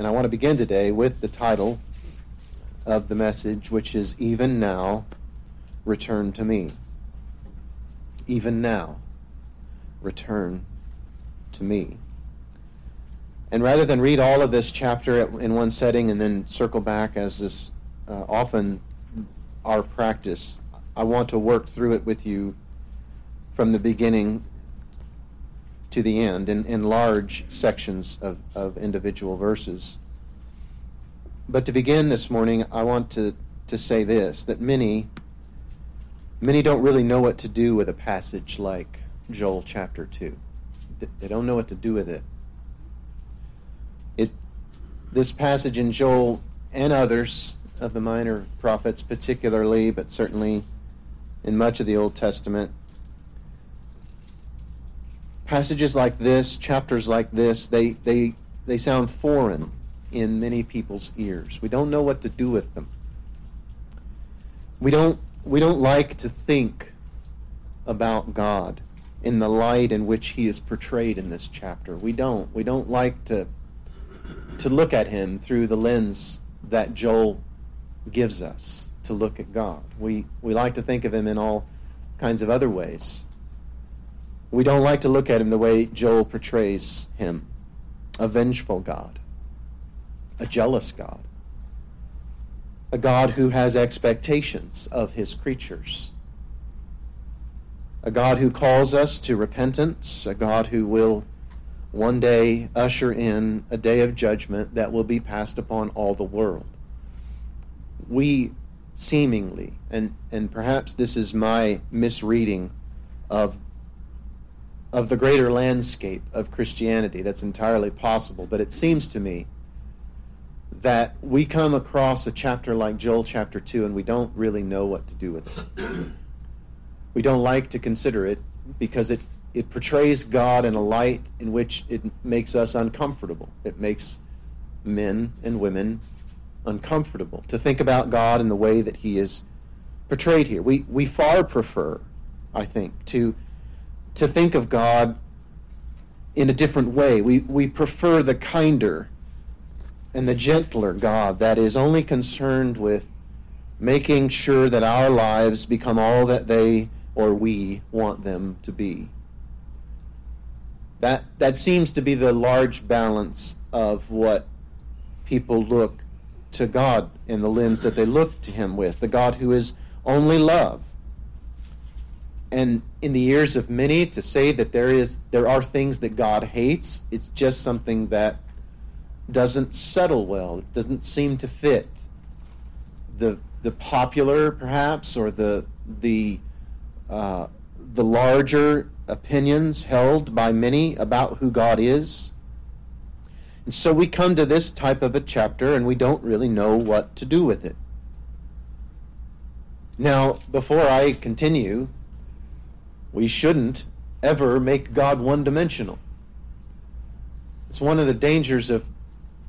And I want to begin today with the title of the message, which is Even Now, Return to Me. Even now, return to me. And rather than read all of this chapter in one setting and then circle back, as is uh, often our practice, I want to work through it with you from the beginning to the end in, in large sections of, of individual verses. But to begin this morning, I want to, to say this that many many don't really know what to do with a passage like Joel chapter 2. They don't know what to do with it. It this passage in Joel and others of the minor prophets particularly, but certainly in much of the Old Testament passages like this, chapters like this, they, they, they sound foreign in many people's ears. We don't know what to do with them. We don't, we don't like to think about God in the light in which he is portrayed in this chapter. We don't. We don't like to, to look at him through the lens that Joel gives us to look at God. We, we like to think of him in all kinds of other ways. We don't like to look at him the way Joel portrays him. A vengeful God, a jealous God, a God who has expectations of his creatures, a God who calls us to repentance, a God who will one day usher in a day of judgment that will be passed upon all the world. We seemingly, and, and perhaps this is my misreading of of the greater landscape of Christianity. That's entirely possible. But it seems to me that we come across a chapter like Joel chapter 2 and we don't really know what to do with it. we don't like to consider it because it, it portrays God in a light in which it makes us uncomfortable. It makes men and women uncomfortable to think about God in the way that He is portrayed here. We, we far prefer, I think, to to think of God in a different way. We, we prefer the kinder and the gentler God that is only concerned with making sure that our lives become all that they or we want them to be. That, that seems to be the large balance of what people look to God in the lens that they look to Him with, the God who is only love and in the ears of many to say that there is there are things that God hates, it's just something that doesn't settle well. It doesn't seem to fit the the popular perhaps or the the uh, the larger opinions held by many about who God is. And so we come to this type of a chapter and we don't really know what to do with it. Now, before I continue, we shouldn't ever make God one dimensional. It's one of the dangers of,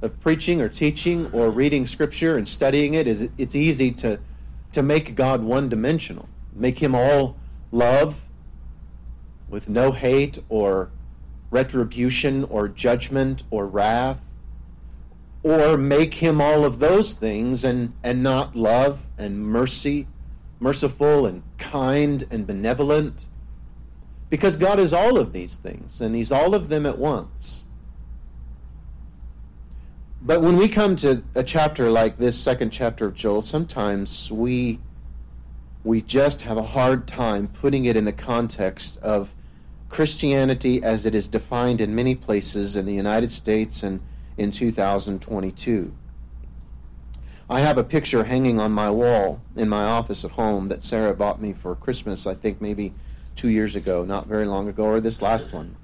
of preaching or teaching or reading scripture and studying it is it's easy to, to make God one dimensional. Make him all love with no hate or retribution or judgment or wrath. Or make him all of those things and, and not love and mercy, merciful and kind and benevolent because God is all of these things, and He's all of them at once. But when we come to a chapter like this second chapter of Joel, sometimes we we just have a hard time putting it in the context of Christianity as it is defined in many places in the United States and in 2022. I have a picture hanging on my wall in my office at home that Sarah bought me for Christmas, I think maybe two years ago, not very long ago, or this last one.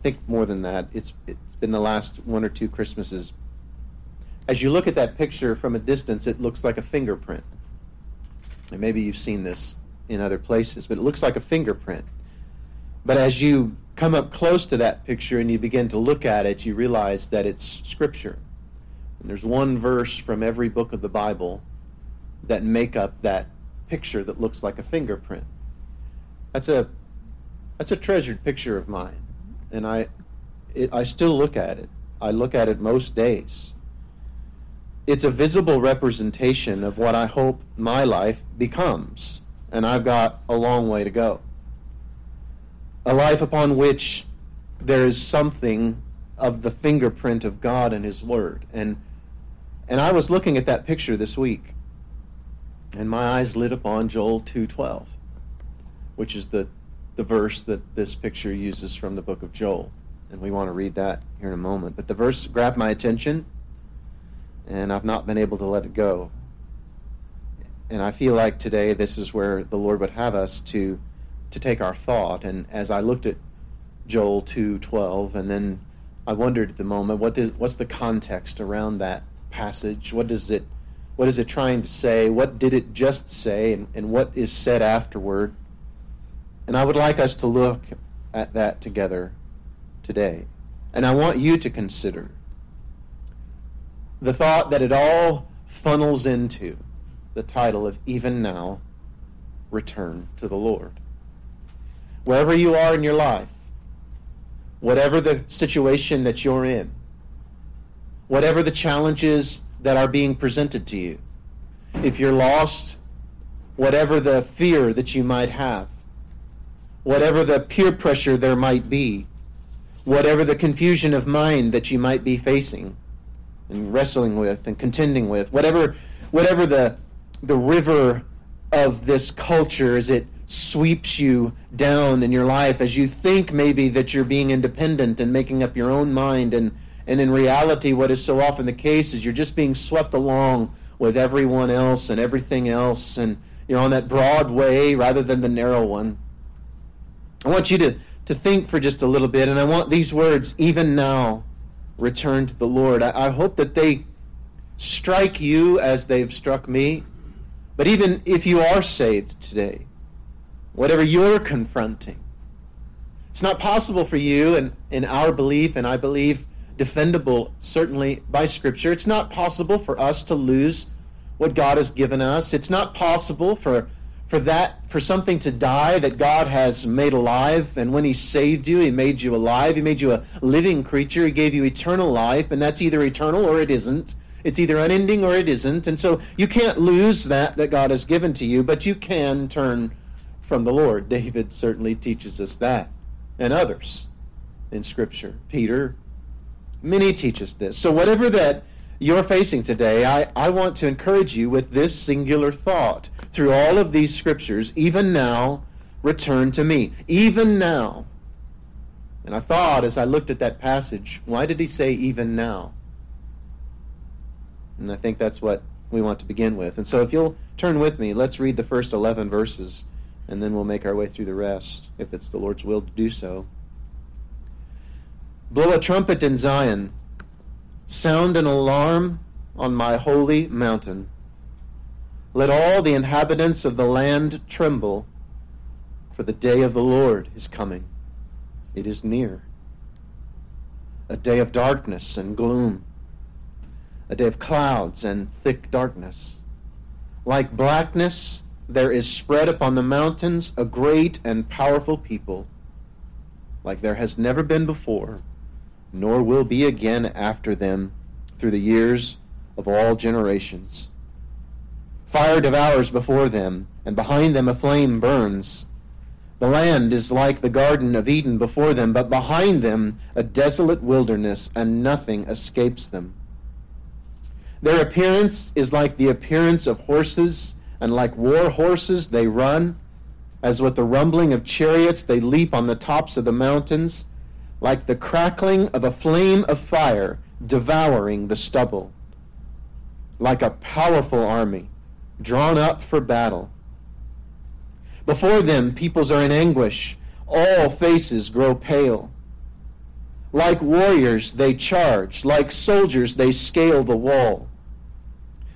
I think more than that. It's it's been the last one or two Christmases. As you look at that picture from a distance, it looks like a fingerprint. And maybe you've seen this in other places, but it looks like a fingerprint. But as you come up close to that picture and you begin to look at it, you realize that it's scripture. And there's one verse from every book of the Bible that make up that picture that looks like a fingerprint. That's a that's a treasured picture of mine, and I it, I still look at it I look at it most days. It's a visible representation of what I hope my life becomes, and I've got a long way to go. A life upon which there is something of the fingerprint of God and His Word. And and I was looking at that picture this week, and my eyes lit upon Joel two twelve, which is the the verse that this picture uses from the book of Joel. And we want to read that here in a moment. But the verse grabbed my attention, and I've not been able to let it go. And I feel like today this is where the Lord would have us to to take our thought. And as I looked at Joel two twelve, and then I wondered at the moment what the, what's the context around that passage? What does it what is it trying to say? What did it just say? And, and what is said afterward? And I would like us to look at that together today. And I want you to consider the thought that it all funnels into the title of Even Now, Return to the Lord. Wherever you are in your life, whatever the situation that you're in, whatever the challenges that are being presented to you, if you're lost, whatever the fear that you might have, whatever the peer pressure there might be, whatever the confusion of mind that you might be facing and wrestling with and contending with, whatever whatever the the river of this culture as it sweeps you down in your life as you think maybe that you're being independent and making up your own mind and and in reality what is so often the case is you're just being swept along with everyone else and everything else and you're on that broad way rather than the narrow one i want you to to think for just a little bit and i want these words even now return to the lord i, I hope that they strike you as they've struck me but even if you are saved today whatever you're confronting. It's not possible for you, and in our belief, and I believe defendable certainly by Scripture, it's not possible for us to lose what God has given us. It's not possible for for that for something to die that God has made alive and when he saved you he made you alive he made you a living creature he gave you eternal life and that's either eternal or it isn't it's either unending or it isn't and so you can't lose that that God has given to you but you can turn from the Lord. David certainly teaches us that, and others in Scripture. Peter, many teach us this. So, whatever that you're facing today, I, I want to encourage you with this singular thought. Through all of these Scriptures, even now, return to me. Even now. And I thought as I looked at that passage, why did he say even now? And I think that's what we want to begin with. And so if you'll turn with me, let's read the first 11 verses and then we'll make our way through the rest, if it's the Lord's will to do so. Blow a trumpet in Zion, sound an alarm on my holy mountain. Let all the inhabitants of the land tremble, for the day of the Lord is coming. It is near. A day of darkness and gloom, a day of clouds and thick darkness. Like blackness, there is spread upon the mountains a great and powerful people, like there has never been before, nor will be again after them through the years of all generations. Fire devours before them, and behind them a flame burns. The land is like the Garden of Eden before them, but behind them a desolate wilderness, and nothing escapes them. Their appearance is like the appearance of horses and like war horses they run. As with the rumbling of chariots they leap on the tops of the mountains, like the crackling of a flame of fire devouring the stubble. Like a powerful army drawn up for battle. Before them, peoples are in anguish. All faces grow pale. Like warriors, they charge. Like soldiers, they scale the wall.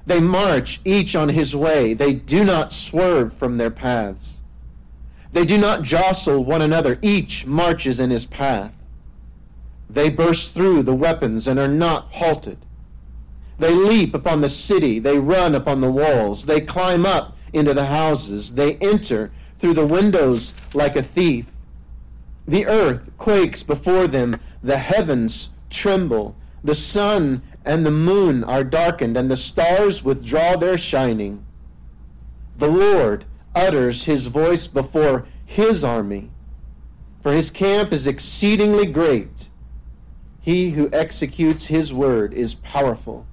They march each on his way. They do not swerve from their paths. They do not jostle one another. Each marches in his path. They burst through the weapons and are not halted. They leap upon the city. They run upon the walls. They climb up into the houses. They enter through the windows like a thief. The earth quakes before them. The heavens tremble. the sun and the moon are darkened, and the stars withdraw their shining. The Lord utters his voice before his army, for his camp is exceedingly great. He who executes his word is powerful.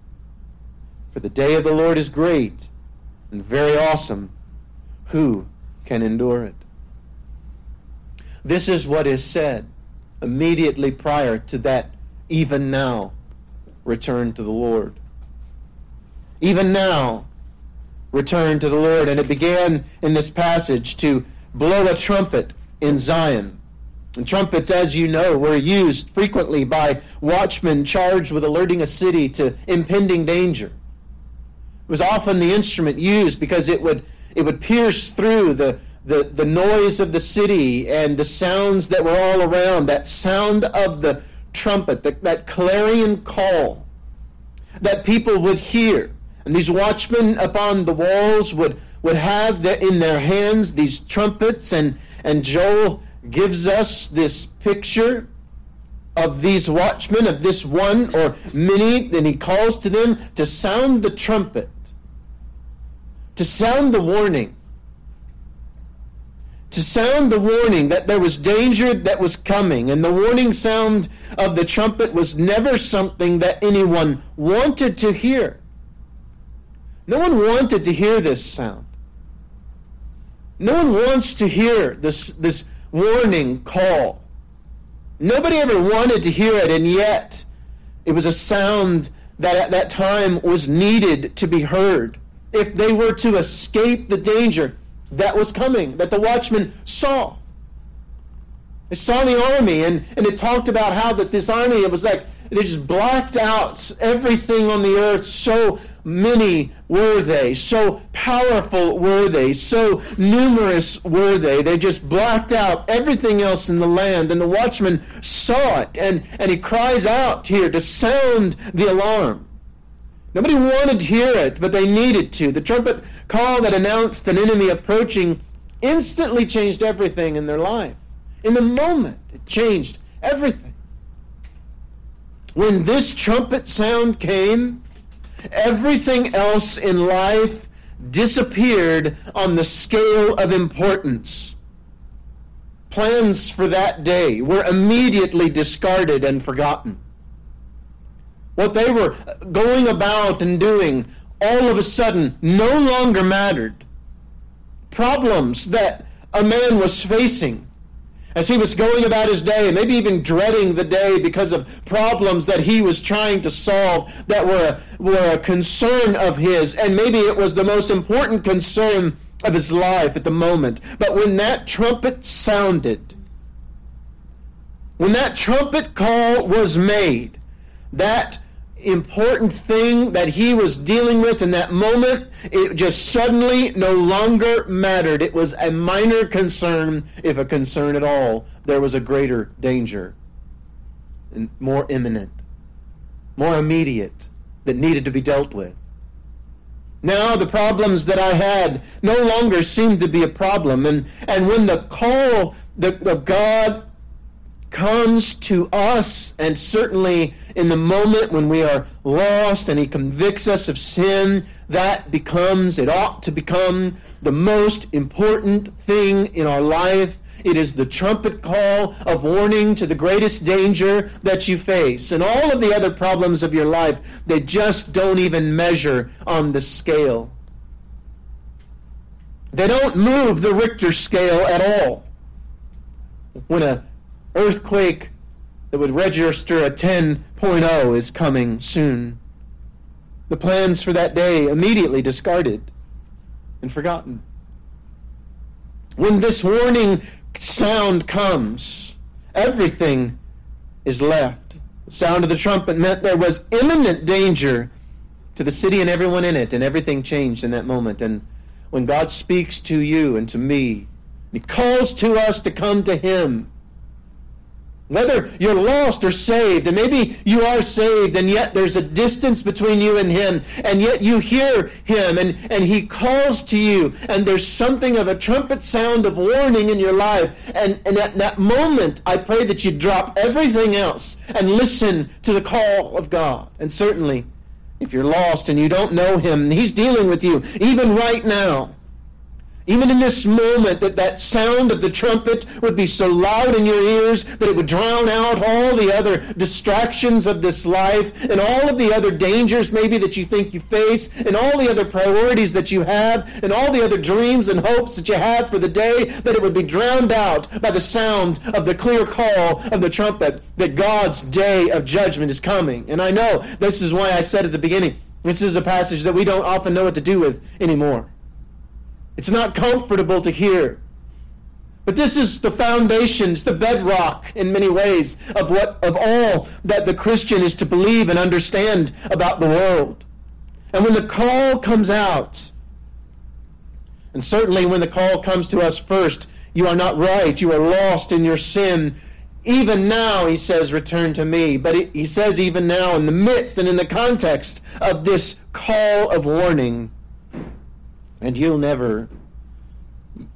For the day of the Lord is great and very awesome. Who can endure it? This is what is said immediately prior to that, even now, return to the Lord. Even now, return to the Lord. And it began in this passage to blow a trumpet in Zion. And trumpets, as you know, were used frequently by watchmen charged with alerting a city to impending danger. Was often the instrument used because it would, it would pierce through the, the, the noise of the city and the sounds that were all around, that sound of the trumpet, the, that clarion call that people would hear. And these watchmen upon the walls would, would have the, in their hands these trumpets, and, and Joel gives us this picture of these watchmen, of this one or many, and he calls to them to sound the trumpet, to sound the warning to sound the warning that there was danger that was coming. And the warning sound of the trumpet was never something that anyone wanted to hear. No one wanted to hear this sound. No one wants to hear this, this warning call. Nobody ever wanted to hear it, and yet it was a sound that at that time was needed to be heard. If they were to escape the danger, that was coming, that the watchmen saw. They saw the army, and, and it talked about how that this army, it was like they just blacked out everything on the earth. So many were they, so powerful were they, so numerous were they. They just blacked out everything else in the land, and the watchman saw it, and, and he cries out here to sound the alarm. Nobody wanted to hear it, but they needed to. The trumpet call that announced an enemy approaching instantly changed everything in their life. In the moment, it changed everything. When this trumpet sound came, everything else in life disappeared on the scale of importance. Plans for that day were immediately discarded and forgotten what they were going about and doing, all of a sudden no longer mattered. Problems that a man was facing as he was going about his day, maybe even dreading the day because of problems that he was trying to solve that were were a concern of his, and maybe it was the most important concern of his life at the moment. But when that trumpet sounded, when that trumpet call was made, that important thing that he was dealing with in that moment, it just suddenly no longer mattered. It was a minor concern, if a concern at all. There was a greater danger, and more imminent, more immediate, that needed to be dealt with. Now the problems that I had no longer seemed to be a problem. And, and when the call of God comes to us, and certainly in the moment when we are lost and He convicts us of sin, that becomes, it ought to become, the most important thing in our life. It is the trumpet call of warning to the greatest danger that you face. And all of the other problems of your life, they just don't even measure on the scale. They don't move the Richter scale at all. When a earthquake that would register a 10.0 is coming soon. The plans for that day immediately discarded and forgotten. When this warning sound comes, everything is left. The sound of the trumpet meant there was imminent danger to the city and everyone in it, and everything changed in that moment. And when God speaks to you and to me, He calls to us to come to Him Whether you're lost or saved, and maybe you are saved, and yet there's a distance between you and Him, and yet you hear Him, and, and He calls to you, and there's something of a trumpet sound of warning in your life. And, and at that moment, I pray that you drop everything else and listen to the call of God. And certainly, if you're lost and you don't know Him, He's dealing with you, even right now. Even in this moment, that that sound of the trumpet would be so loud in your ears that it would drown out all the other distractions of this life and all of the other dangers maybe that you think you face and all the other priorities that you have and all the other dreams and hopes that you have for the day, that it would be drowned out by the sound of the clear call of the trumpet that God's day of judgment is coming. And I know this is why I said at the beginning, this is a passage that we don't often know what to do with anymore. It's not comfortable to hear. But this is the foundation, it's the bedrock in many ways of what of all that the Christian is to believe and understand about the world. And when the call comes out, and certainly when the call comes to us first, you are not right, you are lost in your sin. Even now, he says, return to me. But he says, even now, in the midst and in the context of this call of warning, and you'll never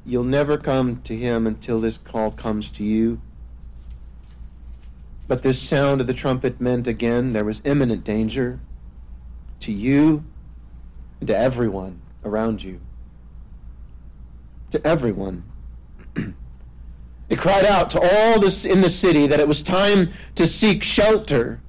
you'll never come to him until this call comes to you. But this sound of the trumpet meant again there was imminent danger to you and to everyone around you. To everyone. it cried out to all this in the city that it was time to seek shelter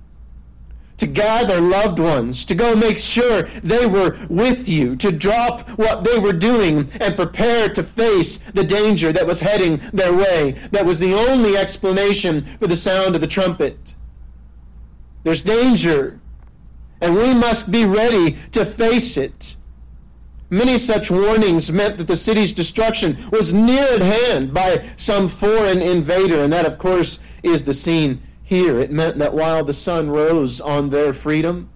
to gather loved ones, to go make sure they were with you, to drop what they were doing and prepare to face the danger that was heading their way. That was the only explanation for the sound of the trumpet. There's danger, and we must be ready to face it. Many such warnings meant that the city's destruction was near at hand by some foreign invader, and that, of course, is the scene here. It meant that while the sun rose on their freedom,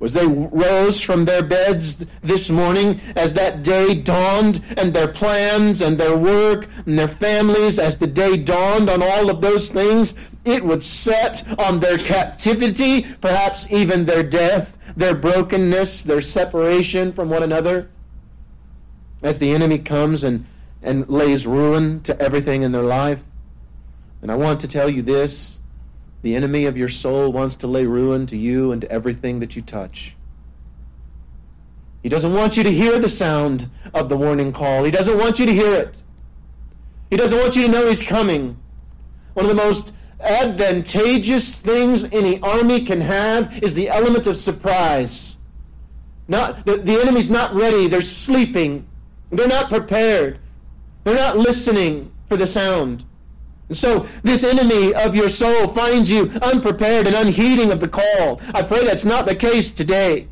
was they rose from their beds this morning, as that day dawned, and their plans and their work and their families, as the day dawned on all of those things, it would set on their captivity, perhaps even their death, their brokenness, their separation from one another. As the enemy comes and, and lays ruin to everything in their life. And I want to tell you this the enemy of your soul wants to lay ruin to you and to everything that you touch. He doesn't want you to hear the sound of the warning call. He doesn't want you to hear it. He doesn't want you to know he's coming. One of the most advantageous things any army can have is the element of surprise. Not the, the enemy's not ready, they're sleeping. They're not prepared. They're not listening for the sound. So this enemy of your soul finds you unprepared and unheeding of the call. I pray that's not the case today.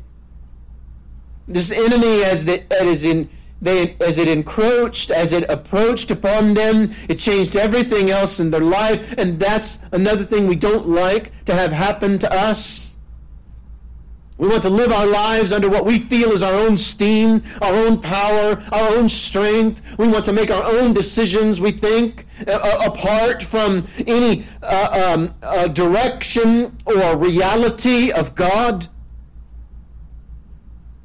This enemy, as, the, in, they, as it encroached, as it approached upon them, it changed everything else in their life, and that's another thing we don't like to have happen to us. We want to live our lives under what we feel is our own steam, our own power, our own strength. We want to make our own decisions, we think, uh, uh apart from any uh, um, uh, direction or reality of God.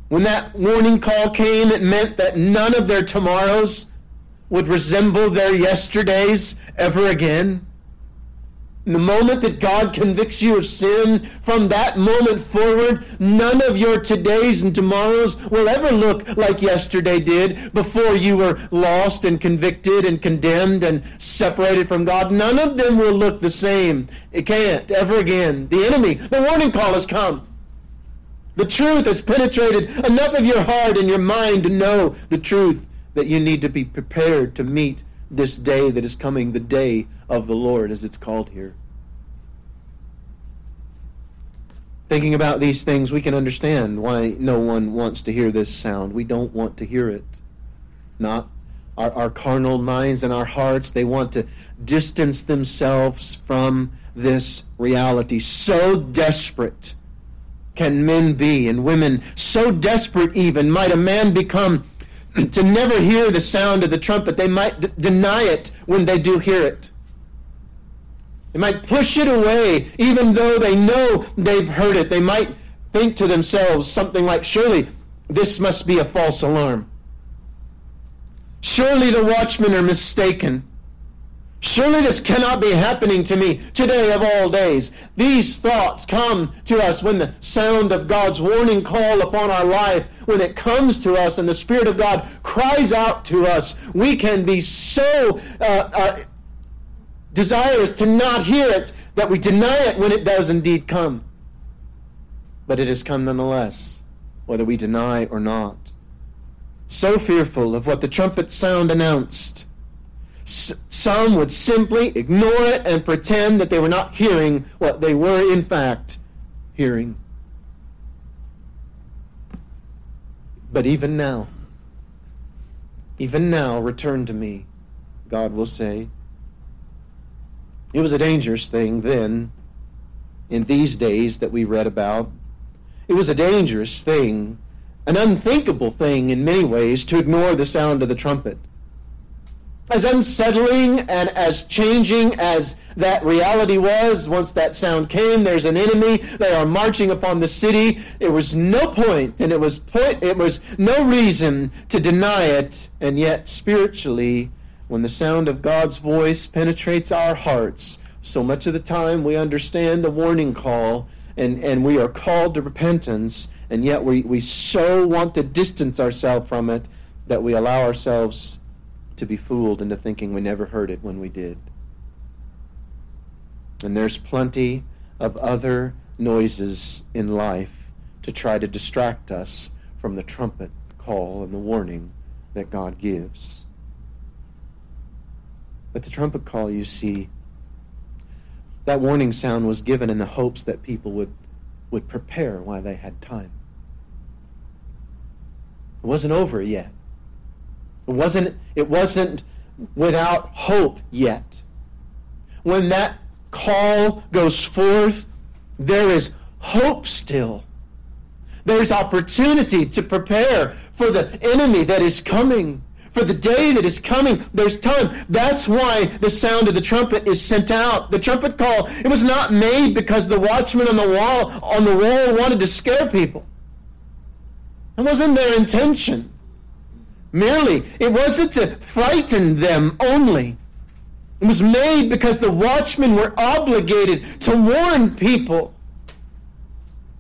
When that warning call came, it meant that none of their tomorrows would resemble their yesterdays ever again the moment that God convicts you of sin, from that moment forward, none of your todays and tomorrows will ever look like yesterday did before you were lost and convicted and condemned and separated from God. None of them will look the same. It can't ever again. The enemy, the warning call has come. The truth has penetrated enough of your heart and your mind to know the truth that you need to be prepared to meet this day that is coming, the day of the Lord, as it's called here. Thinking about these things, we can understand why no one wants to hear this sound. We don't want to hear it. Not our, our carnal minds and our hearts, they want to distance themselves from this reality. So desperate can men be, and women so desperate even might a man become to never hear the sound of the trumpet. They might d- deny it when they do hear it. They might push it away, even though they know they've heard it. They might think to themselves something like, surely this must be a false alarm. Surely the watchmen are mistaken. Surely this cannot be happening to me today of all days. These thoughts come to us when the sound of God's warning call upon our life, when it comes to us and the Spirit of God cries out to us, we can be so uh, uh, desirous to not hear it that we deny it when it does indeed come. But it has come nonetheless, whether we deny or not. So fearful of what the trumpet sound announced some would simply ignore it and pretend that they were not hearing what they were, in fact, hearing. But even now, even now, return to me, God will say. It was a dangerous thing then, in these days that we read about. It was a dangerous thing, an unthinkable thing in many ways, to ignore the sound of the trumpet as unsettling and as changing as that reality was, once that sound came, there's an enemy. They are marching upon the city. It was no point, and it was point. It was no reason to deny it. And yet, spiritually, when the sound of God's voice penetrates our hearts, so much of the time we understand the warning call, and and we are called to repentance, and yet we we so want to distance ourselves from it that we allow ourselves to be fooled into thinking we never heard it when we did. And there's plenty of other noises in life to try to distract us from the trumpet call and the warning that God gives. But the trumpet call, you see, that warning sound was given in the hopes that people would, would prepare while they had time. It wasn't over yet. It wasn't, it wasn't without hope yet. When that call goes forth, there is hope still. There's opportunity to prepare for the enemy that is coming, for the day that is coming. There's time. That's why the sound of the trumpet is sent out. The trumpet call, it was not made because the watchman on the wall on the wall wanted to scare people. It wasn't their intention merely. It wasn't to frighten them only. It was made because the watchmen were obligated to warn people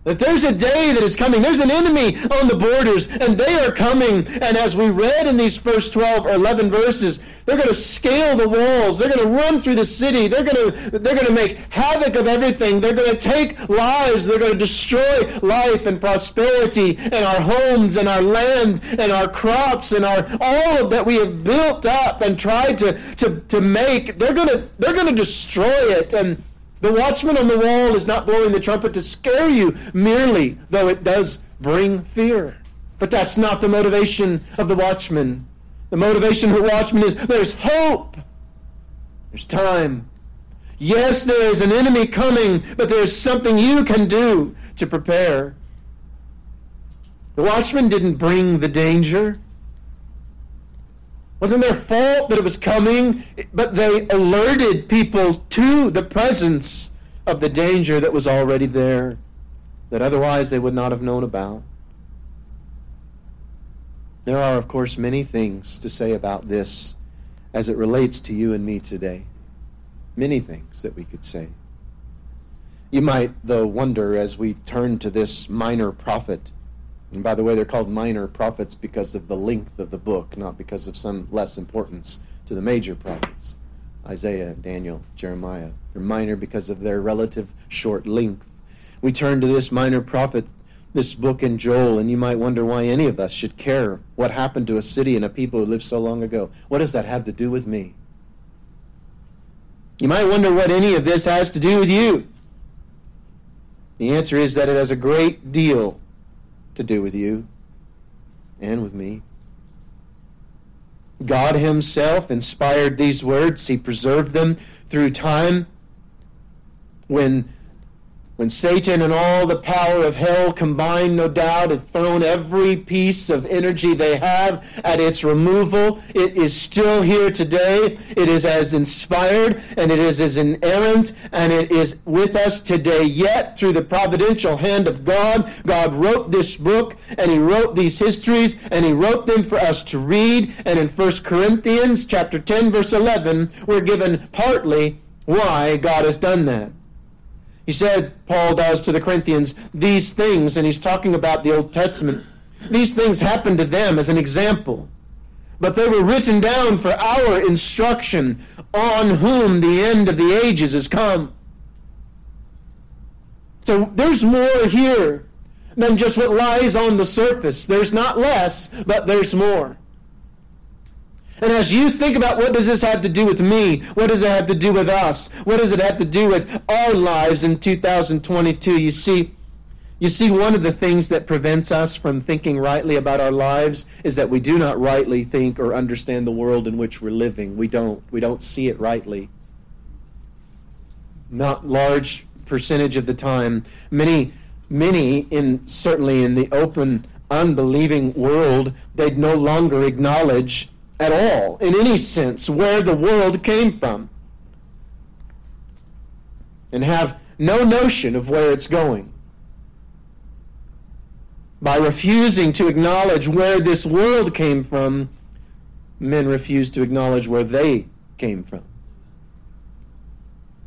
that there's a day that is coming. There's an enemy on the borders, and they are coming. And as we read in these first 12 or 11 verses, they're going to scale the walls. They're going to run through the city. They're going to, they're going to make havoc of everything. They're going to take lives. They're going to destroy life and prosperity and our homes and our land and our crops and our all that we have built up and tried to, to, to make. They're going to, they're going to destroy it. And the watchman on the wall is not blowing the trumpet to scare you merely, though it does bring fear. But that's not the motivation of the watchman. The motivation of the watchman is there's hope. There's time. Yes, there is an enemy coming, but there's something you can do to prepare. The watchman didn't bring the danger wasn't their fault that it was coming, but they alerted people to the presence of the danger that was already there, that otherwise they would not have known about. There are, of course, many things to say about this as it relates to you and me today. Many things that we could say. You might, though, wonder as we turn to this minor prophet and by the way, they're called minor prophets because of the length of the book, not because of some less importance to the major prophets Isaiah, Daniel, Jeremiah. They're minor because of their relative short length. We turn to this minor prophet, this book in Joel, and you might wonder why any of us should care what happened to a city and a people who lived so long ago. What does that have to do with me? You might wonder what any of this has to do with you. The answer is that it has a great deal to do with you and with me. God Himself inspired these words, He preserved them through time when when Satan and all the power of hell combined, no doubt, have thrown every piece of energy they have at its removal, it is still here today. It is as inspired and it is as inerrant and it is with us today yet through the providential hand of God. God wrote this book and he wrote these histories and he wrote them for us to read. And in 1 Corinthians chapter 10 verse 11, we're given partly why God has done that. He said, Paul does to the Corinthians, these things, and he's talking about the Old Testament, these things happened to them as an example. But they were written down for our instruction, on whom the end of the ages has come. So there's more here than just what lies on the surface. There's not less, but there's more. And as you think about what does this have to do with me? What does it have to do with us? What does it have to do with our lives in 2022? You see, you see one of the things that prevents us from thinking rightly about our lives is that we do not rightly think or understand the world in which we're living. We don't. We don't see it rightly. Not large percentage of the time. Many many in certainly in the open unbelieving world, they'd no longer acknowledge at all, in any sense, where the world came from, and have no notion of where it's going. By refusing to acknowledge where this world came from, men refuse to acknowledge where they came from.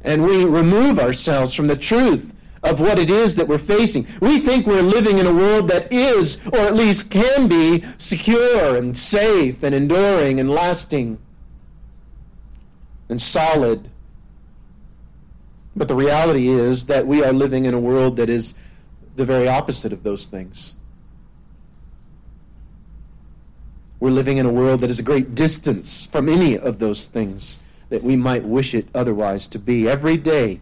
And we remove ourselves from the truth of what it is that we're facing. We think we're living in a world that is, or at least can be, secure and safe and enduring and lasting and solid. But the reality is that we are living in a world that is the very opposite of those things. We're living in a world that is a great distance from any of those things that we might wish it otherwise to be. Every day,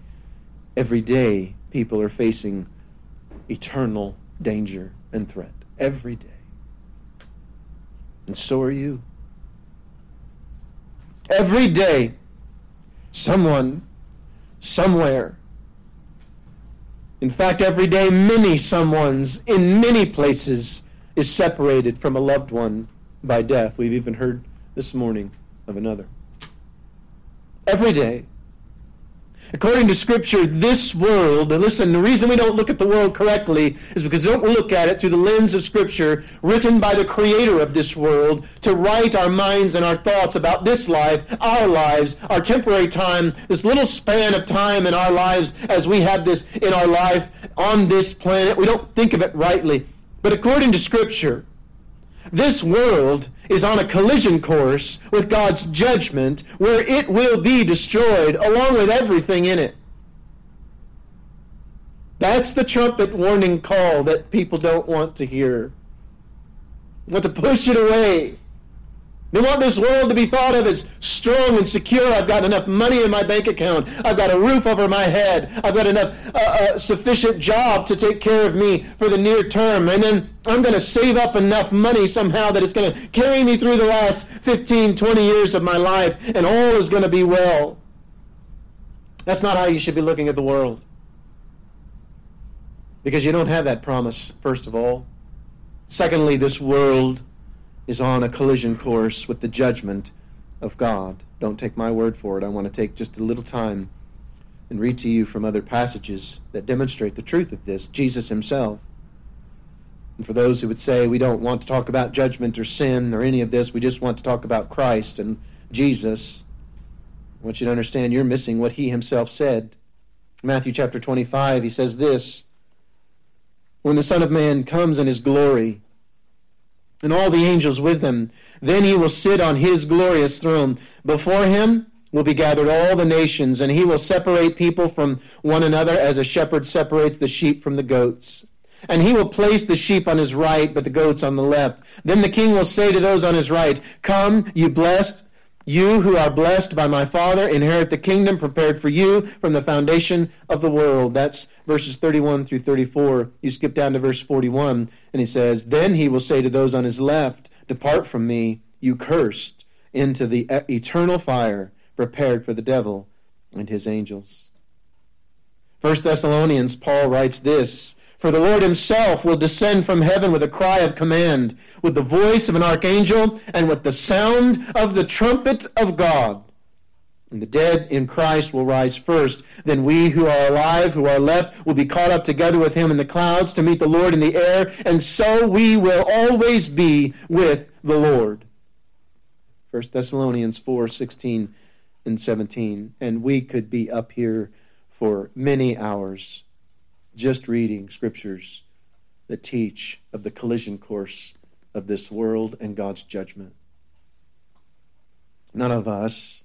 every day, people are facing eternal danger and threat every day. And so are you. Every day, someone, somewhere, in fact, every day, many someones in many places is separated from a loved one by death. We've even heard this morning of another. Every day. According to Scripture, this world, and listen, the reason we don't look at the world correctly is because we don't look at it through the lens of Scripture written by the Creator of this world to right our minds and our thoughts about this life, our lives, our temporary time, this little span of time in our lives as we have this in our life on this planet. We don't think of it rightly. But according to Scripture, this world is on a collision course with God's judgment where it will be destroyed along with everything in it. That's the trumpet warning call that people don't want to hear. Want to push it away. They want this world to be thought of as strong and secure. I've got enough money in my bank account. I've got a roof over my head. I've got enough uh, uh, sufficient job to take care of me for the near term. And then I'm going to save up enough money somehow that it's going to carry me through the last 15, 20 years of my life, and all is going to be well. That's not how you should be looking at the world. Because you don't have that promise, first of all. Secondly, this world is on a collision course with the judgment of God. Don't take my word for it. I want to take just a little time and read to you from other passages that demonstrate the truth of this. Jesus himself. And for those who would say we don't want to talk about judgment or sin or any of this, we just want to talk about Christ and Jesus, I want you to understand you're missing what he himself said. Matthew chapter 25, he says this When the Son of Man comes in his glory, and all the angels with him. Then he will sit on his glorious throne. Before him will be gathered all the nations, and he will separate people from one another as a shepherd separates the sheep from the goats. And he will place the sheep on his right, but the goats on the left. Then the king will say to those on his right, Come, you blessed you who are blessed by my Father, inherit the kingdom prepared for you from the foundation of the world. That's verses 31 through 34. You skip down to verse 41, and he says, Then he will say to those on his left, Depart from me, you cursed, into the eternal fire prepared for the devil and his angels. 1 Thessalonians, Paul writes this For the Lord himself will descend from heaven with a cry of command, with the voice of an archangel, and with the sound of the trumpet of God. And the dead in Christ will rise first. Then we who are alive, who are left, will be caught up together with him in the clouds to meet the Lord in the air, and so we will always be with the Lord. 1 Thessalonians 4 16 and 17. And we could be up here for many hours just reading scriptures that teach of the collision course of this world and God's judgment. None of us,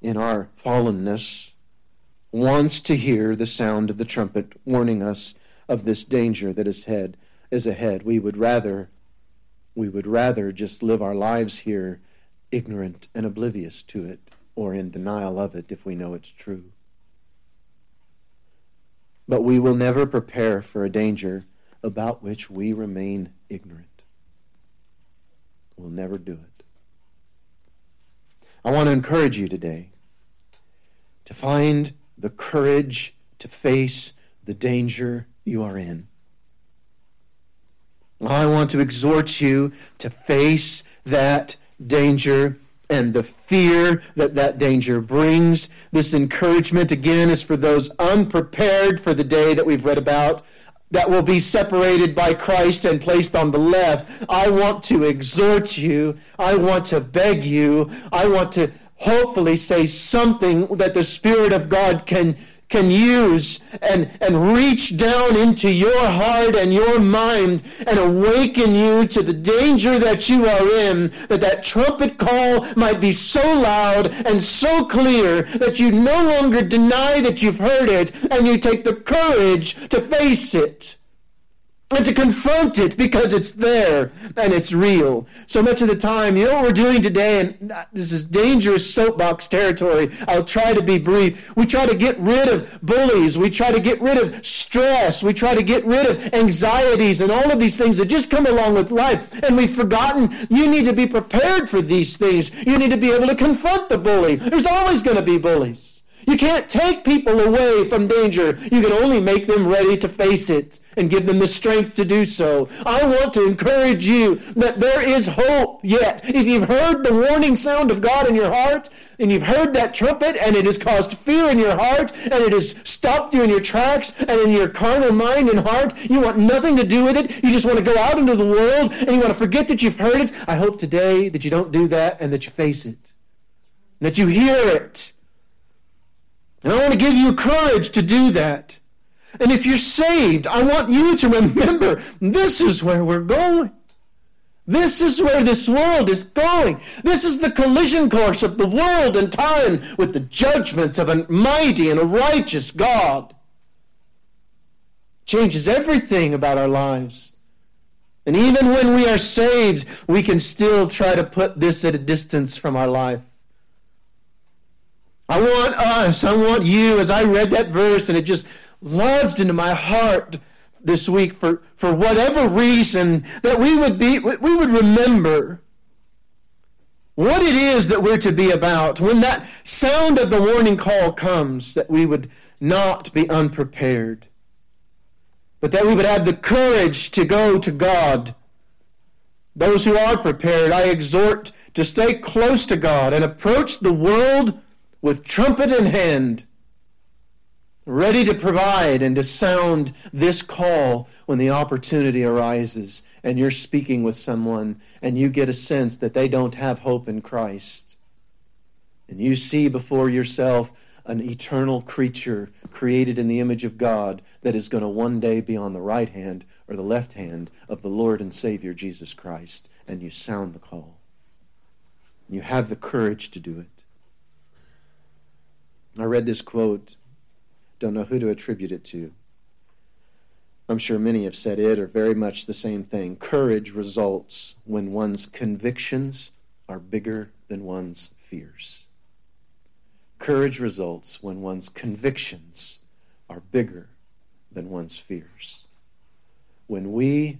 in our fallenness, wants to hear the sound of the trumpet warning us of this danger that is ahead. Is ahead. We would rather, we would rather just live our lives here ignorant and oblivious to it, or in denial of it if we know it's true. But we will never prepare for a danger about which we remain ignorant. We'll never do it. I want to encourage you today to find the courage to face the danger you are in. I want to exhort you to face that danger and the fear that that danger brings. This encouragement, again, is for those unprepared for the day that we've read about that will be separated by Christ and placed on the left. I want to exhort you. I want to beg you. I want to hopefully say something that the Spirit of God can can use and, and reach down into your heart and your mind and awaken you to the danger that you are in, that that trumpet call might be so loud and so clear that you no longer deny that you've heard it and you take the courage to face it and to confront it because it's there and it's real. So much of the time, you know what we're doing today, and this is dangerous soapbox territory. I'll try to be brief. We try to get rid of bullies. We try to get rid of stress. We try to get rid of anxieties and all of these things that just come along with life. And we've forgotten you need to be prepared for these things. You need to be able to confront the bully. There's always going to be bullies. You can't take people away from danger. You can only make them ready to face it and give them the strength to do so. I want to encourage you that there is hope yet. If you've heard the warning sound of God in your heart, and you've heard that trumpet, and it has caused fear in your heart, and it has stopped you in your tracks, and in your carnal mind and heart, you want nothing to do with it. You just want to go out into the world, and you want to forget that you've heard it. I hope today that you don't do that and that you face it, that you hear it and I want to give you courage to do that. And if you're saved, I want you to remember this is where we're going. This is where this world is going. This is the collision course of the world and time with the judgments of a mighty and a righteous God. Changes everything about our lives. And even when we are saved, we can still try to put this at a distance from our life. I want us, I want you, as I read that verse and it just lodged into my heart this week for, for whatever reason, that we would be we would remember what it is that we're to be about. When that sound of the warning call comes, that we would not be unprepared, but that we would have the courage to go to God. Those who are prepared, I exhort to stay close to God and approach the world with trumpet in hand, ready to provide and to sound this call when the opportunity arises and you're speaking with someone and you get a sense that they don't have hope in Christ. And you see before yourself an eternal creature created in the image of God that is going to one day be on the right hand or the left hand of the Lord and Savior Jesus Christ. And you sound the call. You have the courage to do it. I read this quote, don't know who to attribute it to. I'm sure many have said it or very much the same thing. Courage results when one's convictions are bigger than one's fears. Courage results when one's convictions are bigger than one's fears. When we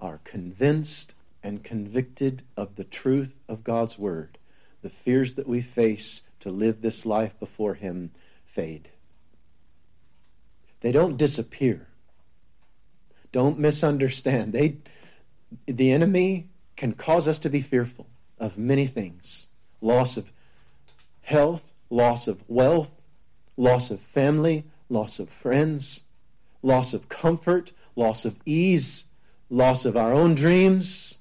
are convinced and convicted of the truth of God's Word, the fears that we face to live this life before Him fade. They don't disappear. Don't misunderstand. They, the enemy can cause us to be fearful of many things loss of health, loss of wealth, loss of family, loss of friends, loss of comfort, loss of ease, loss of our own dreams.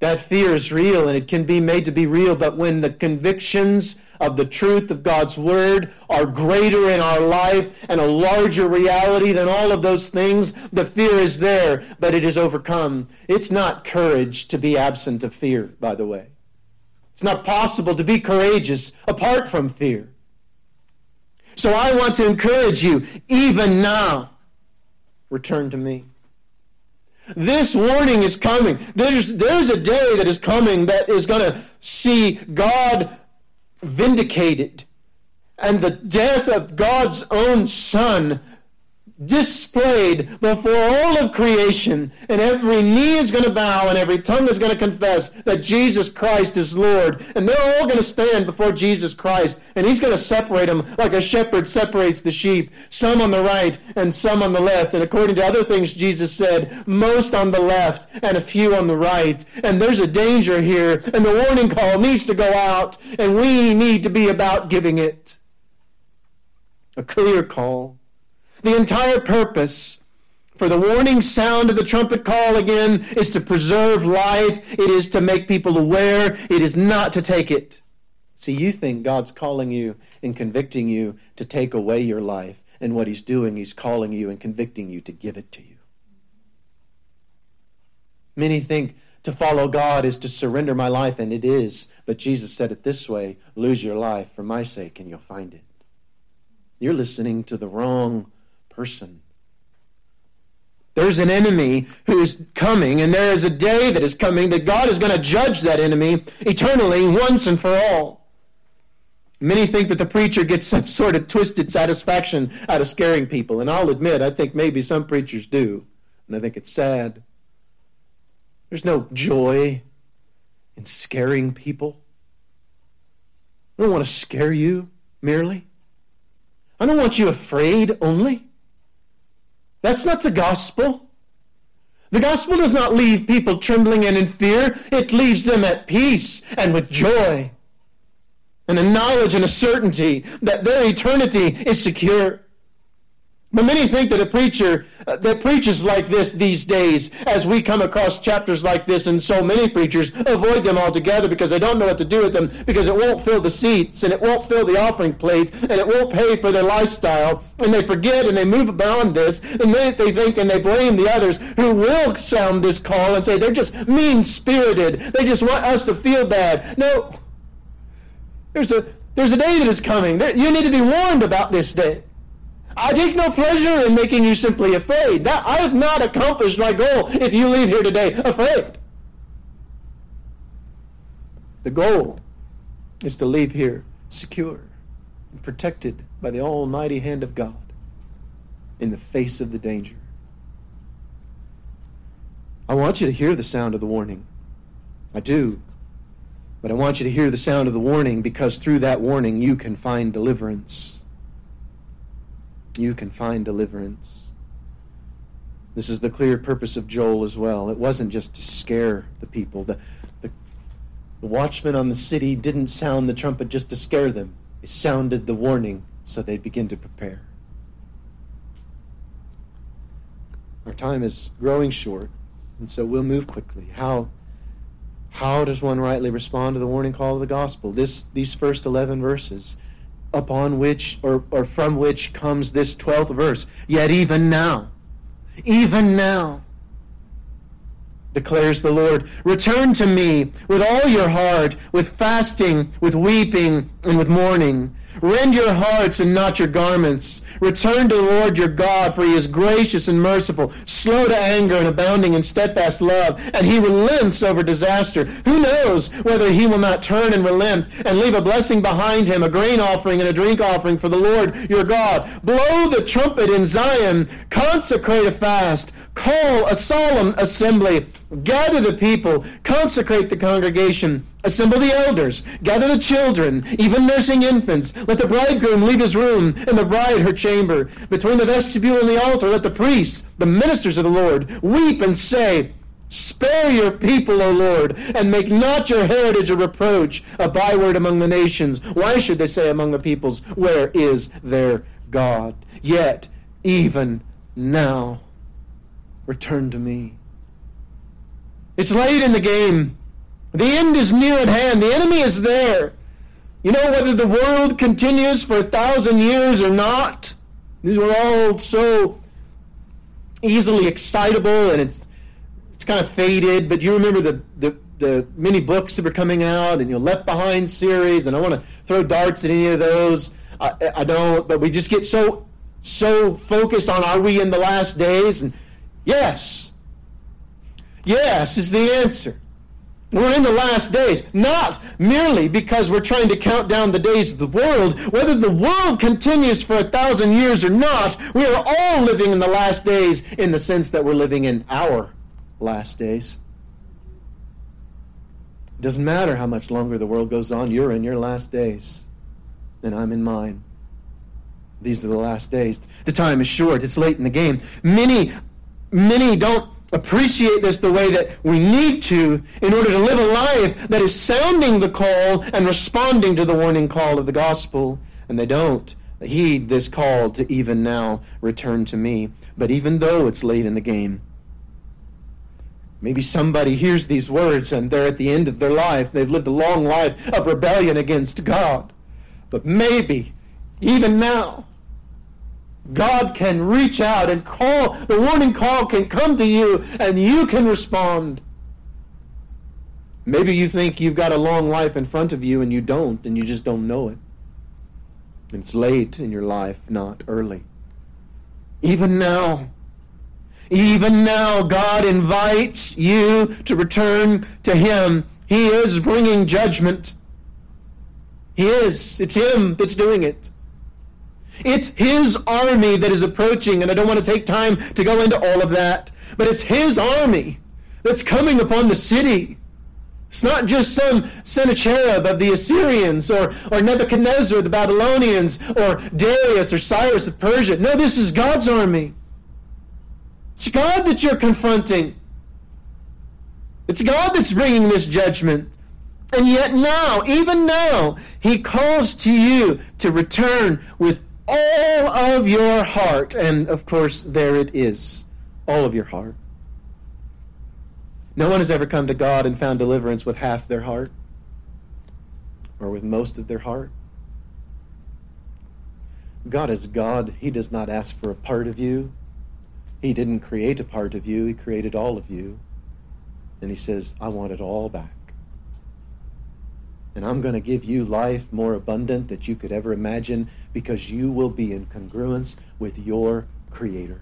That fear is real and it can be made to be real, but when the convictions of the truth of God's Word are greater in our life and a larger reality than all of those things, the fear is there, but it is overcome. It's not courage to be absent of fear, by the way. It's not possible to be courageous apart from fear. So I want to encourage you, even now, return to me. This warning is coming. There's, there's a day that is coming that is going to see God vindicated and the death of God's own Son displayed before all of creation, and every knee is going to bow and every tongue is going to confess that Jesus Christ is Lord. And they're all going to stand before Jesus Christ, and He's going to separate them like a shepherd separates the sheep, some on the right and some on the left. And according to other things Jesus said, most on the left and a few on the right. And there's a danger here, and the warning call needs to go out, and we need to be about giving it. A clear call the entire purpose for the warning sound of the trumpet call again is to preserve life. It is to make people aware. It is not to take it. See, you think God's calling you and convicting you to take away your life. And what He's doing, He's calling you and convicting you to give it to you. Many think to follow God is to surrender my life, and it is. But Jesus said it this way lose your life for my sake, and you'll find it. You're listening to the wrong person. There's an enemy who's coming, and there is a day that is coming that God is going to judge that enemy eternally once and for all. Many think that the preacher gets some sort of twisted satisfaction out of scaring people, and I'll admit, I think maybe some preachers do, and I think it's sad. There's no joy in scaring people. I don't want to scare you merely. I don't want you afraid only. That's not the gospel. The gospel does not leave people trembling and in fear. It leaves them at peace and with joy and a knowledge and a certainty that their eternity is secure. But many think that a preacher uh, that preaches like this these days, as we come across chapters like this, and so many preachers avoid them altogether because they don't know what to do with them, because it won't fill the seats, and it won't fill the offering plate, and it won't pay for their lifestyle, and they forget and they move beyond this, and they, they think and they blame the others who will sound this call and say they're just mean spirited, they just want us to feel bad. No, there's a there's a day that is coming. You need to be warned about this day. I take no pleasure in making you simply afraid. That I have not accomplished my goal if you leave here today afraid. The goal is to leave here secure and protected by the almighty hand of God in the face of the danger. I want you to hear the sound of the warning. I do. But I want you to hear the sound of the warning because through that warning you can find deliverance you can find deliverance. This is the clear purpose of Joel as well. It wasn't just to scare the people. The, the, the watchman on the city didn't sound the trumpet just to scare them, he sounded the warning so they'd begin to prepare. Our time is growing short, and so we'll move quickly. How, how does one rightly respond to the warning call of the gospel? This, these first 11 verses upon which or, or from which comes this 12th verse. Yet even now, even now, declares the Lord, return to me with all your heart, with fasting, with weeping, and with mourning. Rend your hearts and not your garments. Return to the Lord your God, for he is gracious and merciful, slow to anger and abounding in steadfast love, and he relents over disaster. Who knows whether he will not turn and relent and leave a blessing behind him, a grain offering and a drink offering for the Lord your God? Blow the trumpet in Zion, consecrate a fast, call a solemn assembly, gather the people, consecrate the congregation Assemble the elders, gather the children, even nursing infants. Let the bridegroom leave his room, and the bride her chamber. Between the vestibule and the altar, let the priests, the ministers of the Lord, weep and say, Spare your people, O Lord, and make not your heritage a reproach, a byword among the nations. Why should they say among the peoples, Where is their God? Yet, even now, return to me. It's late in the game. The end is near at hand. The enemy is there. You know, whether the world continues for a thousand years or not, these were all so easily excitable and it's it's kind of faded, but you remember the, the, the many books that were coming out and you know, Left Behind series, and I want to throw darts at any of those. I, I don't, but we just get so so focused on are we in the last days? And yes, yes is the answer. We're in the last days, not merely because we're trying to count down the days of the world. Whether the world continues for a thousand years or not, we are all living in the last days in the sense that we're living in our last days. It doesn't matter how much longer the world goes on, you're in your last days, and I'm in mine. These are the last days. The time is short, it's late in the game. Many, many don't appreciate this the way that we need to in order to live a life that is sounding the call and responding to the warning call of the gospel. And they don't heed this call to even now return to me. But even though it's late in the game, maybe somebody hears these words and they're at the end of their life. They've lived a long life of rebellion against God. But maybe, even now, God can reach out and call, the warning call can come to you and you can respond. Maybe you think you've got a long life in front of you and you don't, and you just don't know it. It's late in your life, not early. Even now, even now, God invites you to return to Him. He is bringing judgment. He is. It's Him that's doing it. It's his army that is approaching, and I don't want to take time to go into all of that, but it's his army that's coming upon the city. It's not just some Sennacherib of the Assyrians or, or Nebuchadnezzar the Babylonians or Darius or Cyrus of Persia. No, this is God's army. It's God that you're confronting. It's God that's bringing this judgment. And yet now, even now, he calls to you to return with all of your heart. And of course, there it is all of your heart. No one has ever come to God and found deliverance with half their heart or with most of their heart. God is God. He does not ask for a part of you. He didn't create a part of you, He created all of you. And He says, I want it all back and I'm going to give you life more abundant that you could ever imagine because you will be in congruence with your Creator.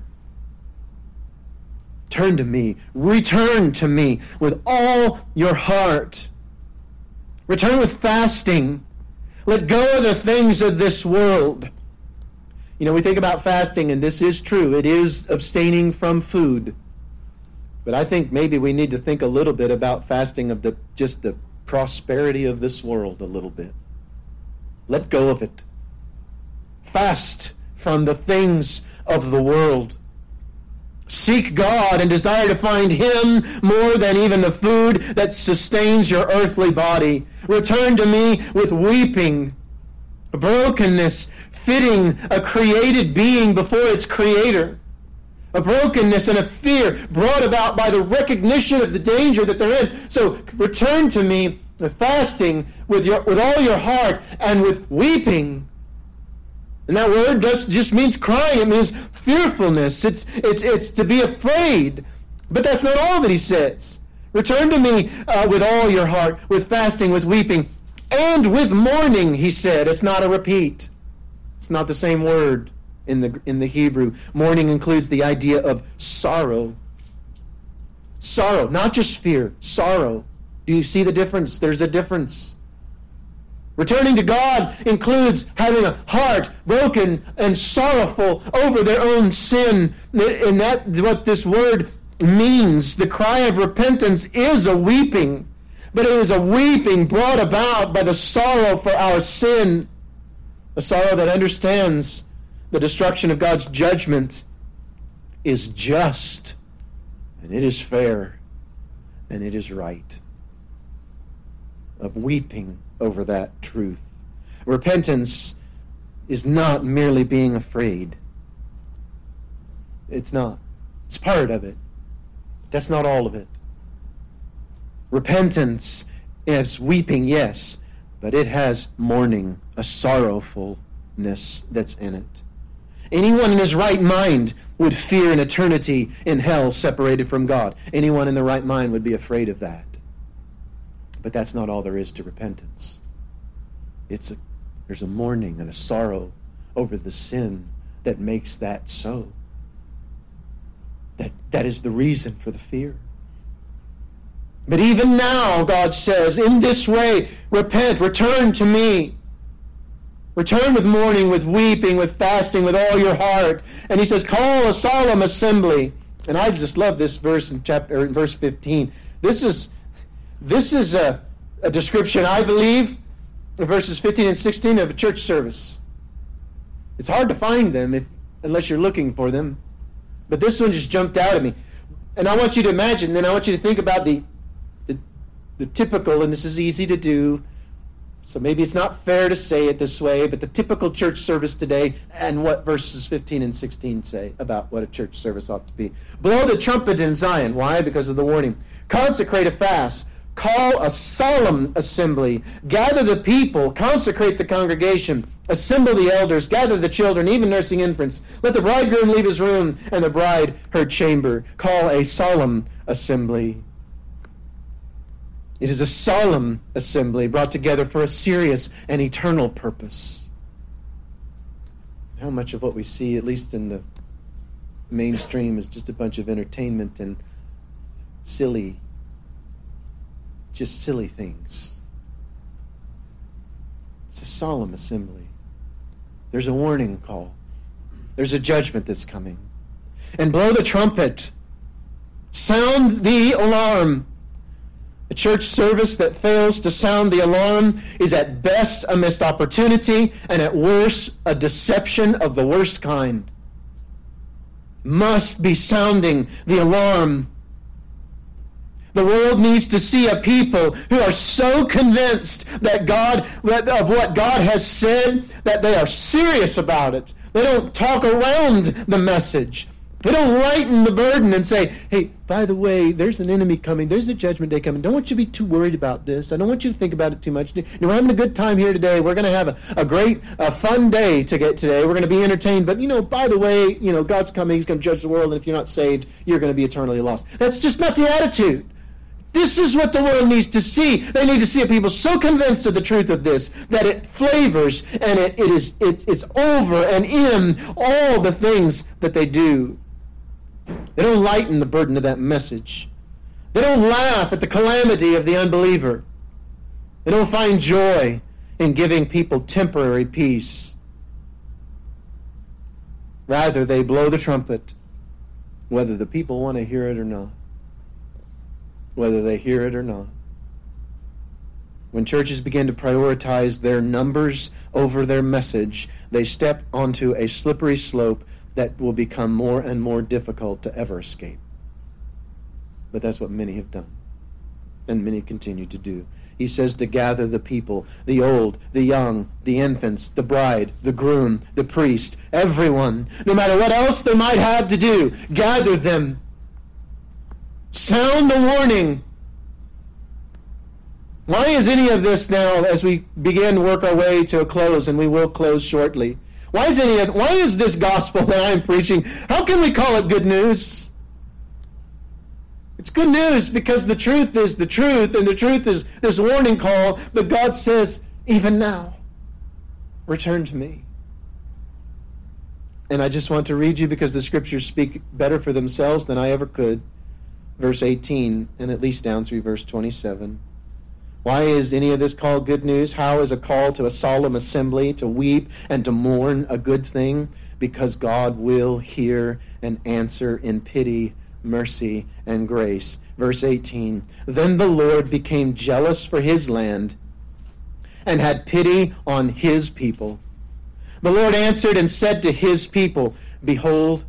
Turn to me. Return to me with all your heart. Return with fasting. Let go of the things of this world. You know, we think about fasting, and this is true. It is abstaining from food. But I think maybe we need to think a little bit about fasting of the just the prosperity of this world a little bit. Let go of it. Fast from the things of the world. Seek God and desire to find Him more than even the food that sustains your earthly body. Return to me with weeping, a brokenness, fitting a created being before its creator. A brokenness and a fear brought about by the recognition of the danger that they're in. So return to me with fasting with your with all your heart and with weeping. And that word just, just means crying. It means fearfulness. It's, it's, it's to be afraid. But that's not all that he says. Return to me uh, with all your heart, with fasting, with weeping, and with mourning, he said. It's not a repeat. It's not the same word in the, in the Hebrew. Mourning includes the idea of sorrow. Sorrow, not just fear, sorrow. Do you see the difference? There's a difference. Returning to God includes having a heart broken and sorrowful over their own sin. And that's what this word means. The cry of repentance is a weeping. but it is a weeping brought about by the sorrow for our sin, a sorrow that understands the destruction of God's judgment is just, and it is fair, and it is right. Of weeping over that truth. Repentance is not merely being afraid. It's not. It's part of it. That's not all of it. Repentance is weeping, yes, but it has mourning, a sorrowfulness that's in it. Anyone in his right mind would fear an eternity in hell separated from God. Anyone in the right mind would be afraid of that. But that's not all there is to repentance. It's a, there's a mourning and a sorrow over the sin that makes that so. That, that is the reason for the fear. But even now, God says, in this way, repent, return to me. Return with mourning, with weeping, with fasting, with all your heart. And he says, call a solemn assembly. And I just love this verse in chapter in verse 15. This is this is a, a description, I believe, in verses 15 and 16 of a church service. It's hard to find them if, unless you're looking for them. But this one just jumped out at me. And I want you to imagine, then I want you to think about the the typical, and this is easy to do, so maybe it's not fair to say it this way, but the typical church service today and what verses 15 and 16 say about what a church service ought to be. Blow the trumpet in Zion. Why? Because of the warning. Consecrate a fast. Call a solemn assembly. Gather the people. Consecrate the congregation. Assemble the elders. Gather the children, even nursing infants. Let the bridegroom leave his room and the bride her chamber. Call a solemn assembly. It is a solemn assembly brought together for a serious and eternal purpose. How much of what we see, at least in the mainstream, is just a bunch of entertainment and silly, just silly things. It's a solemn assembly. There's a warning call. There's a judgment that's coming. And blow the trumpet. Sound the alarm. A church service that fails to sound the alarm is at best a missed opportunity and at worst a deception of the worst kind. Must be sounding the alarm. The world needs to see a people who are so convinced that God of what God has said that they are serious about it. They don't talk around the message. They don't lighten the burden and say, hey, by the way, there's an enemy coming. There's a judgment day coming. Don't want you to be too worried about this. I don't want you to think about it too much. You know, we're having a good time here today. We're going to have a, a great, a fun day to get today. We're going to be entertained. But, you know, by the way, you know, God's coming. He's going to judge the world. And if you're not saved, you're going to be eternally lost. That's just not the attitude. This is what the world needs to see. They need to see a people so convinced of the truth of this that it flavors and it, it is it, it's over and in all the things that they do. They don't lighten the burden of that message. They don't laugh at the calamity of the unbeliever. They don't find joy in giving people temporary peace. Rather, they blow the trumpet, whether the people want to hear it or not. Whether they hear it or not. When churches begin to prioritize their numbers over their message, they step onto a slippery slope that will become more and more difficult to ever escape. But that's what many have done, and many continue to do. He says to gather the people, the old, the young, the infants, the bride, the groom, the priest, everyone, no matter what else they might have to do, gather them. Sound the warning. Why is any of this now, as we begin to work our way to a close, and we will close shortly? Why is any of, why is this gospel that I'm preaching? How can we call it good news? It's good news because the truth is the truth, and the truth is this warning call. But God says, even now, return to me. And I just want to read you because the scriptures speak better for themselves than I ever could. Verse 18, and at least down through verse 27. Why is any of this called good news? How is a call to a solemn assembly to weep and to mourn a good thing? Because God will hear and answer in pity mercy and grace. Verse 18 Then the Lord became jealous for his land and had pity on his people. The Lord answered and said to his people, Behold,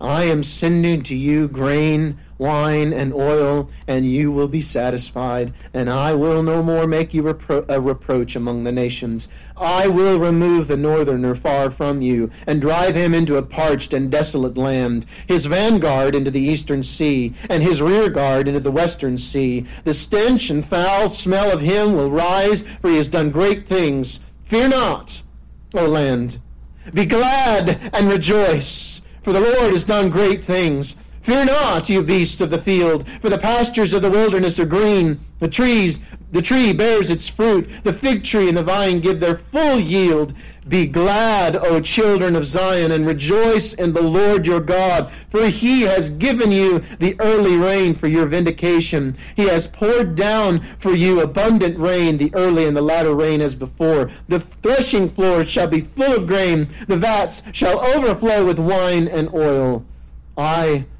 I am sending to you grain, wine, and oil, and you will be satisfied, and I will no more make you repro- a reproach among the nations. I will remove the northerner far from you, and drive him into a parched and desolate land, his vanguard into the eastern sea, and his rearguard into the western sea. The stench and foul smell of him will rise, for he has done great things. Fear not, O land. Be glad and rejoice for the Lord has done great things. Fear not, you beasts of the field, for the pastures of the wilderness are green. The trees, the tree bears its fruit. The fig tree and the vine give their full yield. Be glad, O children of Zion, and rejoice in the Lord your God, for he has given you the early rain for your vindication. He has poured down for you abundant rain, the early and the latter rain as before. The threshing floors shall be full of grain, the vats shall overflow with wine and oil. I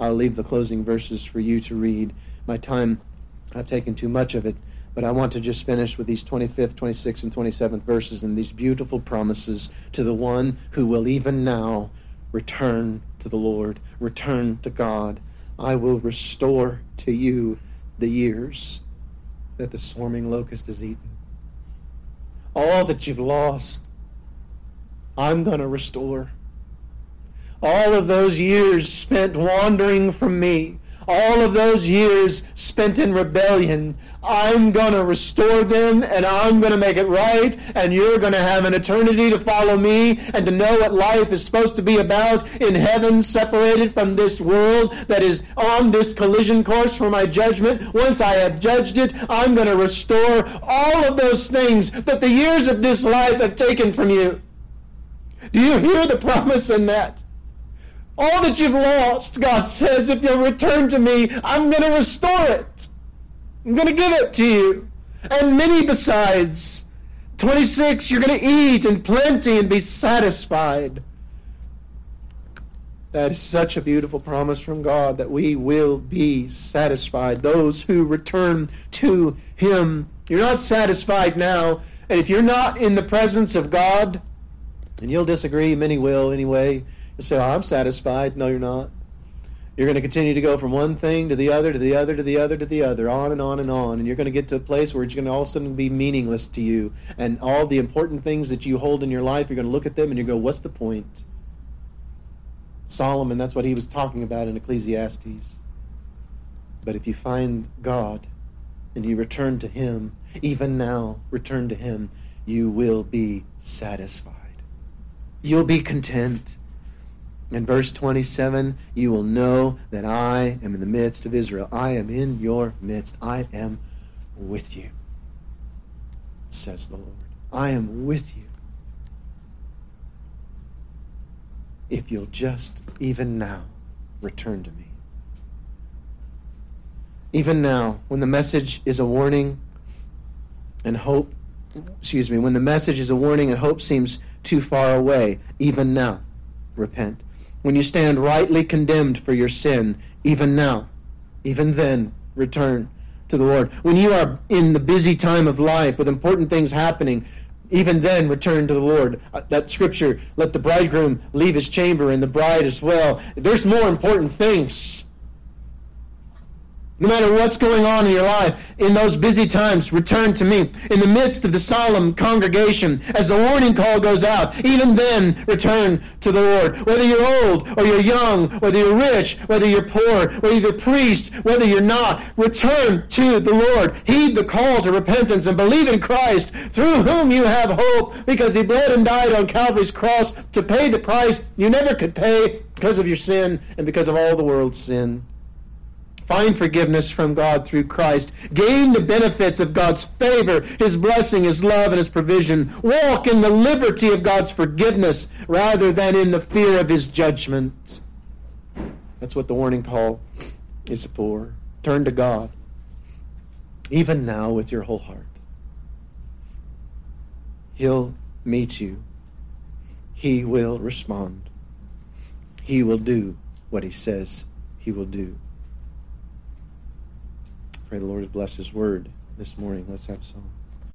I'll leave the closing verses for you to read. My time, I've taken too much of it, but I want to just finish with these 25th, 26th, and 27th verses and these beautiful promises to the one who will even now return to the Lord, return to God. I will restore to you the years that the swarming locust has eaten. All that you've lost, I'm going to restore all of those years spent wandering from me, all of those years spent in rebellion, I'm going to restore them and I'm going to make it right, and you're going to have an eternity to follow me and to know what life is supposed to be about in heaven, separated from this world that is on this collision course for my judgment. Once I have judged it, I'm going to restore all of those things that the years of this life have taken from you. Do you hear the promise in that? All that you've lost, God says, if you'll return to me, I'm going to restore it. I'm going to give it to you. And many besides. 26, you're going to eat in plenty and be satisfied. That is such a beautiful promise from God that we will be satisfied. Those who return to Him. You're not satisfied now. And if you're not in the presence of God, and you'll disagree, many will anyway you say, oh, I'm satisfied. No, you're not. You're going to continue to go from one thing to the other, to the other, to the other, to the other, on and on and on. And you're going to get to a place where it's going to all of a sudden be meaningless to you. And all the important things that you hold in your life, you're going to look at them and you go, what's the point? Solomon, that's what he was talking about in Ecclesiastes. But if you find God and you return to him, even now, return to him, you will be satisfied. You'll be content. In verse 27, you will know that I am in the midst of Israel. I am in your midst. I am with you, says the Lord. I am with you. If you'll just, even now, return to me. Even now, when the message is a warning and hope, excuse me, when the message is a warning and hope seems too far away, even now, repent when you stand rightly condemned for your sin, even now, even then, return to the Lord. When you are in the busy time of life with important things happening, even then return to the Lord. Uh, that scripture, let the bridegroom leave his chamber and the bride as well. There's more important things. No matter what's going on in your life, in those busy times, return to me. In the midst of the solemn congregation, as the warning call goes out, even then, return to the Lord. Whether you're old or you're young, whether you're rich, whether you're poor, whether you're a priest, whether you're not, return to the Lord. Heed the call to repentance and believe in Christ, through whom you have hope, because he bled and died on Calvary's cross to pay the price you never could pay because of your sin and because of all the world's sin. Find forgiveness from God through Christ. Gain the benefits of God's favor, His blessing, His love, and His provision. Walk in the liberty of God's forgiveness rather than in the fear of His judgment. That's what the warning call is for. Turn to God, even now with your whole heart. He'll meet you. He will respond. He will do what He says He will do. Pray the Lord bless His word this morning. Let's have a song.